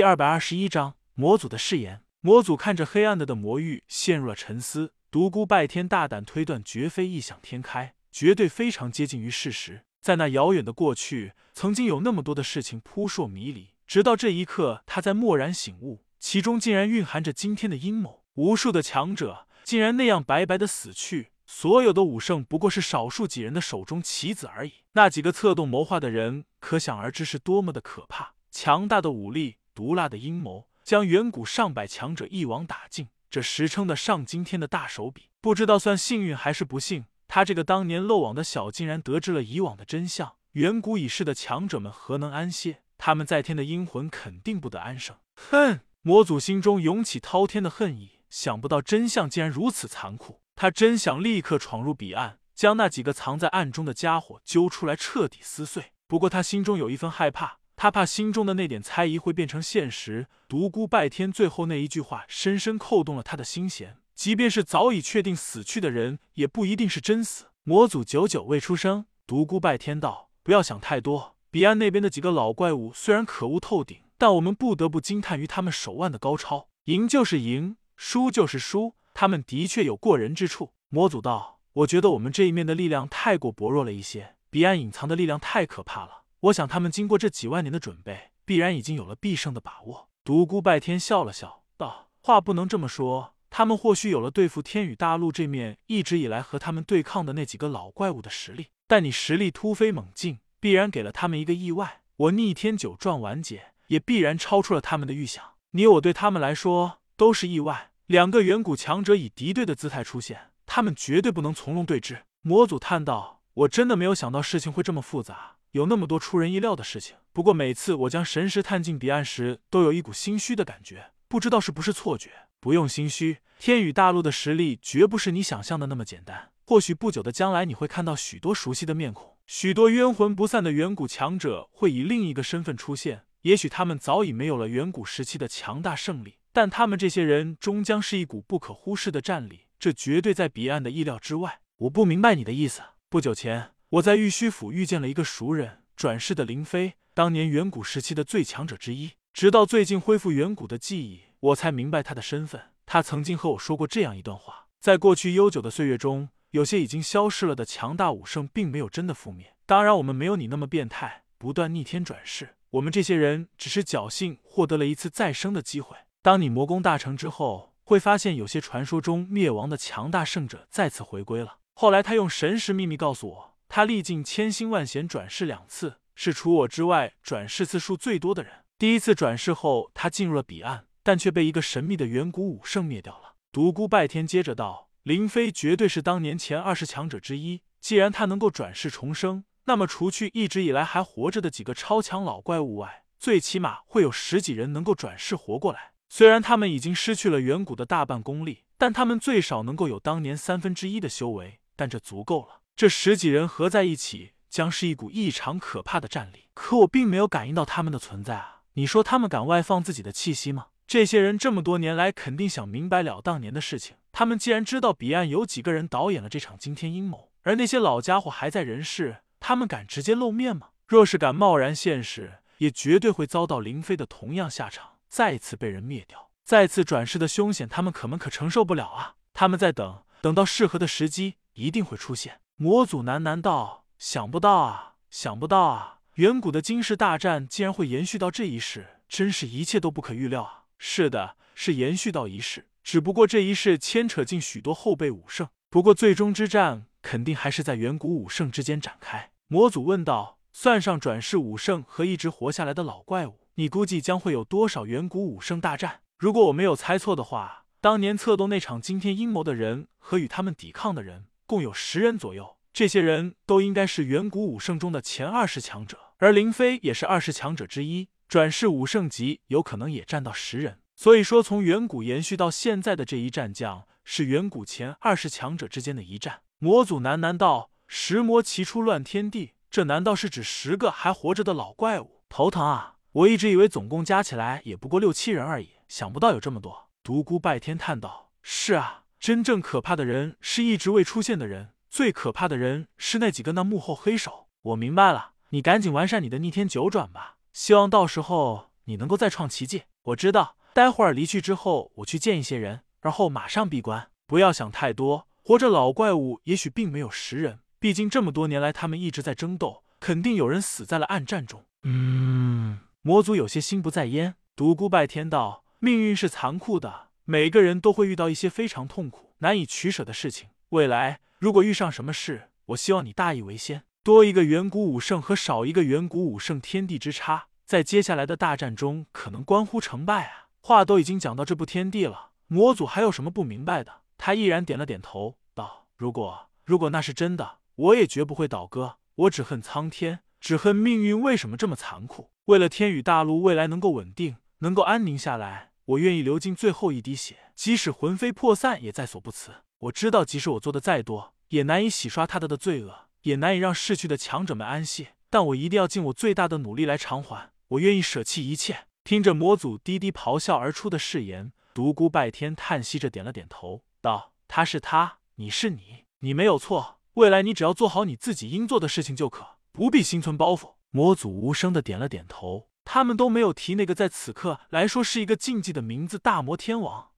第二百二十一章魔祖的誓言。魔祖看着黑暗的的魔域，陷入了沉思。独孤拜天大胆推断，绝非异想天开，绝对非常接近于事实。在那遥远的过去，曾经有那么多的事情扑朔迷离，直到这一刻，他在蓦然醒悟，其中竟然蕴含着今天的阴谋。无数的强者竟然那样白白的死去，所有的武圣不过是少数几人的手中棋子而已。那几个策动谋划的人，可想而知是多么的可怕。强大的武力，毒辣的阴谋，将远古上百强者一网打尽。这实称的上惊天的大手笔，不知道算幸运还是不幸。他这个当年漏网的小，竟然得知了以往的真相。远古已逝的强者们何能安歇？他们在天的阴魂肯定不得安生。哼！魔祖心中涌起滔天的恨意，想不到真相竟然如此残酷。他真想立刻闯入彼岸，将那几个藏在暗中的家伙揪出来，彻底撕碎。不过他心中有一份害怕。他怕心中的那点猜疑会变成现实。独孤拜天最后那一句话深深扣动了他的心弦。即便是早已确定死去的人，也不一定是真死。魔祖久久未出声。独孤拜天道：“不要想太多。彼岸那边的几个老怪物虽然可恶透顶，但我们不得不惊叹于他们手腕的高超。赢就是赢，输就是输，他们的确有过人之处。”魔祖道：“我觉得我们这一面的力量太过薄弱了一些，彼岸隐藏的力量太可怕了。”我想，他们经过这几万年的准备，必然已经有了必胜的把握。独孤拜天笑了笑，道：“话不能这么说。他们或许有了对付天宇大陆这面一直以来和他们对抗的那几个老怪物的实力，但你实力突飞猛进，必然给了他们一个意外。我逆天九转完结，也必然超出了他们的预想。你我对他们来说都是意外。两个远古强者以敌对的姿态出现，他们绝对不能从容对峙。”魔祖叹道：“我真的没有想到事情会这么复杂。”有那么多出人意料的事情，不过每次我将神识探进彼岸时，都有一股心虚的感觉，不知道是不是错觉。不用心虚，天宇大陆的实力绝不是你想象的那么简单。或许不久的将来，你会看到许多熟悉的面孔，许多冤魂不散的远古强者会以另一个身份出现。也许他们早已没有了远古时期的强大胜利，但他们这些人终将是一股不可忽视的战力，这绝对在彼岸的意料之外。我不明白你的意思。不久前。我在玉虚府遇见了一个熟人，转世的林飞，当年远古时期的最强者之一。直到最近恢复远古的记忆，我才明白他的身份。他曾经和我说过这样一段话：在过去悠久的岁月中，有些已经消失了的强大武圣，并没有真的覆灭。当然，我们没有你那么变态，不断逆天转世。我们这些人只是侥幸获得了一次再生的机会。当你魔功大成之后，会发现有些传说中灭亡的强大圣者再次回归了。后来，他用神识秘密告诉我。他历尽千辛万险转世两次，是除我之外转世次数最多的人。第一次转世后，他进入了彼岸，但却被一个神秘的远古武圣灭掉了。独孤拜天接着道：“林飞绝对是当年前二十强者之一。既然他能够转世重生，那么除去一直以来还活着的几个超强老怪物外，最起码会有十几人能够转世活过来。虽然他们已经失去了远古的大半功力，但他们最少能够有当年三分之一的修为，但这足够了。”这十几人合在一起，将是一股异常可怕的战力。可我并没有感应到他们的存在啊！你说他们敢外放自己的气息吗？这些人这么多年来，肯定想明白了当年的事情。他们既然知道彼岸有几个人导演了这场惊天阴谋，而那些老家伙还在人世，他们敢直接露面吗？若是敢贸然现世，也绝对会遭到林飞的同样下场，再次被人灭掉。再次转世的凶险，他们可们可承受不了啊！他们在等，等到适合的时机，一定会出现。魔祖喃喃道：“想不到啊，想不到啊！远古的惊世大战竟然会延续到这一世，真是一切都不可预料啊！”是的，是延续到一世，只不过这一世牵扯进许多后辈武圣。不过最终之战肯定还是在远古武圣之间展开。魔祖问道：“算上转世武圣和一直活下来的老怪物，你估计将会有多少远古武圣大战？如果我没有猜错的话，当年策动那场惊天阴谋的人和与他们抵抗的人。”共有十人左右，这些人都应该是远古武圣中的前二十强者，而林飞也是二十强者之一，转世武圣级有可能也占到十人。所以说，从远古延续到现在的这一战将，是远古前二十强者之间的一战。魔祖喃喃道：“十魔齐出，乱天地。”这难道是指十个还活着的老怪物？头疼啊！我一直以为总共加起来也不过六七人而已，想不到有这么多。独孤拜天叹道：“是啊。”真正可怕的人是一直未出现的人，最可怕的人是那几个那幕后黑手。我明白了，你赶紧完善你的逆天九转吧，希望到时候你能够再创奇迹。我知道，待会儿离去之后，我去见一些人，然后马上闭关。不要想太多，活着老怪物也许并没有食人，毕竟这么多年来他们一直在争斗，肯定有人死在了暗战中。嗯，魔族有些心不在焉。独孤拜天道：命运是残酷的，每个人都会遇到一些非常痛苦、难以取舍的事情。未来如果遇上什么事，我希望你大义为先。多一个远古武圣和少一个远古武圣，天地之差，在接下来的大战中可能关乎成败啊！话都已经讲到这部天地了，魔祖还有什么不明白的？他毅然点了点头，道：“如果如果那是真的，我也绝不会倒戈。我只恨苍天，只恨命运为什么这么残酷。为了天宇大陆未来能够稳定，能够安宁下来，我愿意流尽最后一滴血，即使魂飞魄散也在所不辞。我知道，即使我做的再多，也难以洗刷他的的罪恶，也难以让逝去的强者们安息。但我一定要尽我最大的努力来偿还。我愿意舍弃一切。”听着魔祖低低咆哮而出的誓言，独孤拜天叹息着点了点头。道：“他是他，你是你，你没有错。未来你只要做好你自己应做的事情就可，不必心存包袱。”魔祖无声的点了点头。他们都没有提那个在此刻来说是一个禁忌的名字——大魔天王。